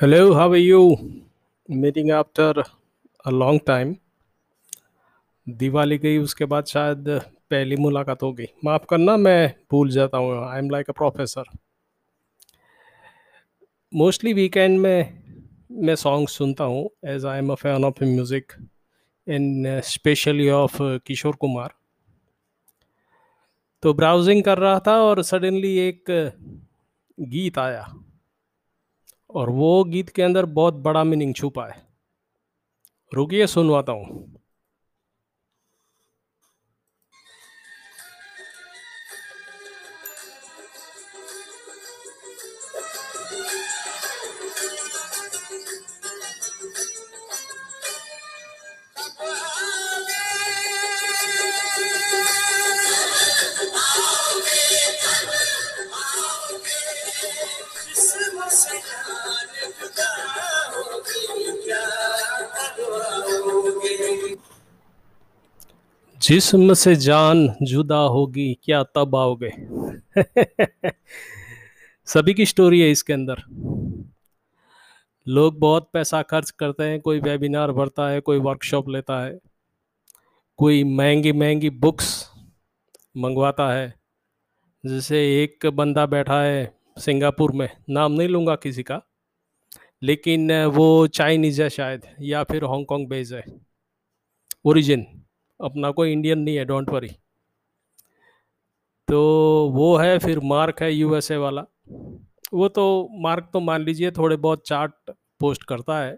Hello, how are you? Meeting after a long time. Diwali गई उसके बाद शायद पहली मुलाकात हो गई। माफ़ करना मैं भूल जाता हूँ। I am like a professor mostly weekend में मैं सॉन्ग सुनता हूँ as I am a fan of music in specially of Kishore Kumar. तो ब्राउजिंग कर रहा था और सडनली एक गीत आया। और वो गीत के अंदर बहुत बड़ा मीनिंग छुपा है। रुकिए सुनवाता हूँ। जिस्म से जान जुदा होगी, क्या तब आओगे? सभी की स्टोरी है इसके अंदर। लोग बहुत पैसा खर्च करते हैं, कोई वेबिनार भरता है, कोई वर्कशॉप लेता है, कोई महँगी महँगी बुक्स मंगवाता है जैसे एक बंदा बैठा है सिंगापुर में। नाम नहीं लूँगा किसी का, लेकिन वो चाइनीज़ है शायद, या फिर हांगकांग बेस है। ओरिजिन अपना कोई इंडियन नहीं है डोंट वरी तो वो है, फिर मार्क है यूएसए वाला। वो तो मार्क तो मान लीजिए थोड़े बहुत चार्ट पोस्ट करता है,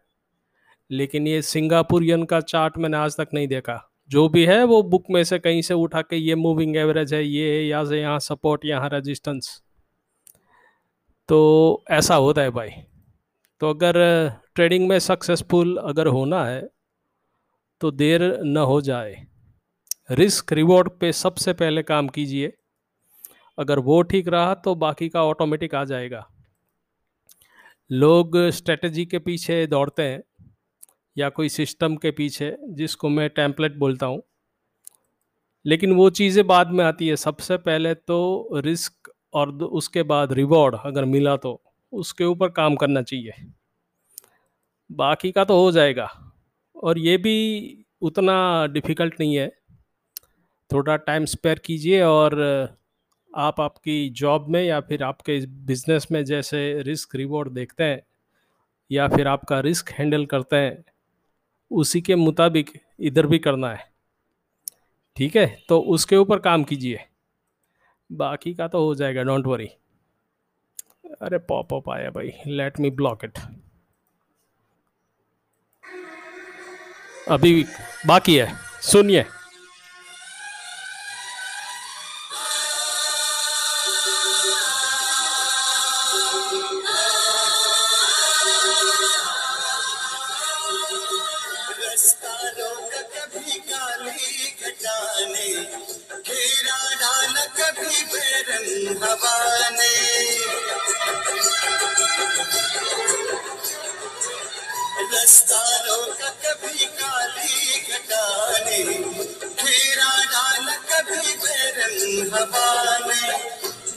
लेकिन ये सिंगापुरियन का चार्ट मैंने आज तक नहीं देखा। जो भी है, वो बुक में से कहीं से उठा के ये मूविंग एवरेज है, ये है, यहाँ से यहाँ सपोर्ट यहाँ रेजिस्टेंस तो ऐसा होता है भाई। तो अगर ट्रेडिंग में सक्सेसफुल अगर होना है तो देर न हो जाए। रिस्क रिवॉर्ड पे सबसे पहले काम कीजिए। अगर वो ठीक रहा तो बाकी का ऑटोमेटिक आ जाएगा। लोग स्ट्रेटजी के पीछे दौड़ते हैं, या कोई सिस्टम के पीछे, जिसको मैं टेम्पलेट बोलता हूँ। लेकिन वो चीज़ें बाद में आती है। सबसे पहले तो रिस्क और उसके बाद रिवॉर्ड अगर मिला तो उसके ऊपर काम करना चाहिए। बाकी का तो हो जाएगा। और ये भी उतना डिफ़िकल्ट नहीं है। थोड़ा टाइम स्पेयर कीजिए और आप आपकी जॉब में या फिर आपके बिज़नेस में जैसे रिस्क रिवॉर्ड देखते हैं या फिर आपका रिस्क हैंडल करते हैं, उसी के मुताबिक इधर भी करना है। ठीक है? तो उसके ऊपर काम कीजिए। बाकी का तो हो जाएगा डोंट वरी अरे पॉप अप आया भाई लेट मी ब्लॉक इट अभी बाकी है, सुनिए। दस्तारों का कभी काली घटाने फेरा डाल कभी बैरन हवा ने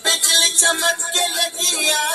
बिजली चमक के लगी आ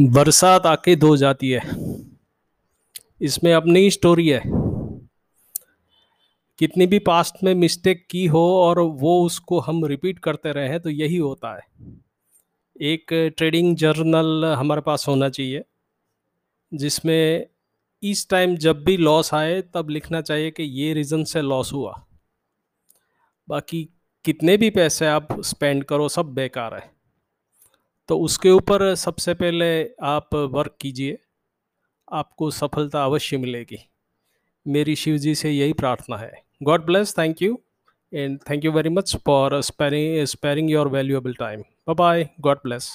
बरसात आके धो जाती है। इसमें अपनी स्टोरी है। कितनी भी पास्ट में मिस्टेक की हो और वो उसको हम रिपीट करते रहे तो यही होता है। एक ट्रेडिंग जर्नल हमारे पास होना चाहिए, जिसमें इस टाइम जब भी लॉस आए, तब लिखना चाहिए कि ये रीज़न से लॉस हुआ। बाकी कितने भी पैसे आप स्पेंड करो, सब बेकार है। तो उसके ऊपर सबसे पहले आप वर्क कीजिए। आपको सफलता अवश्य मिलेगी। मेरी शिव जी से यही प्रार्थना है। God bless thank you and thank you very much for sparing sparing your valuable time bye bye God bless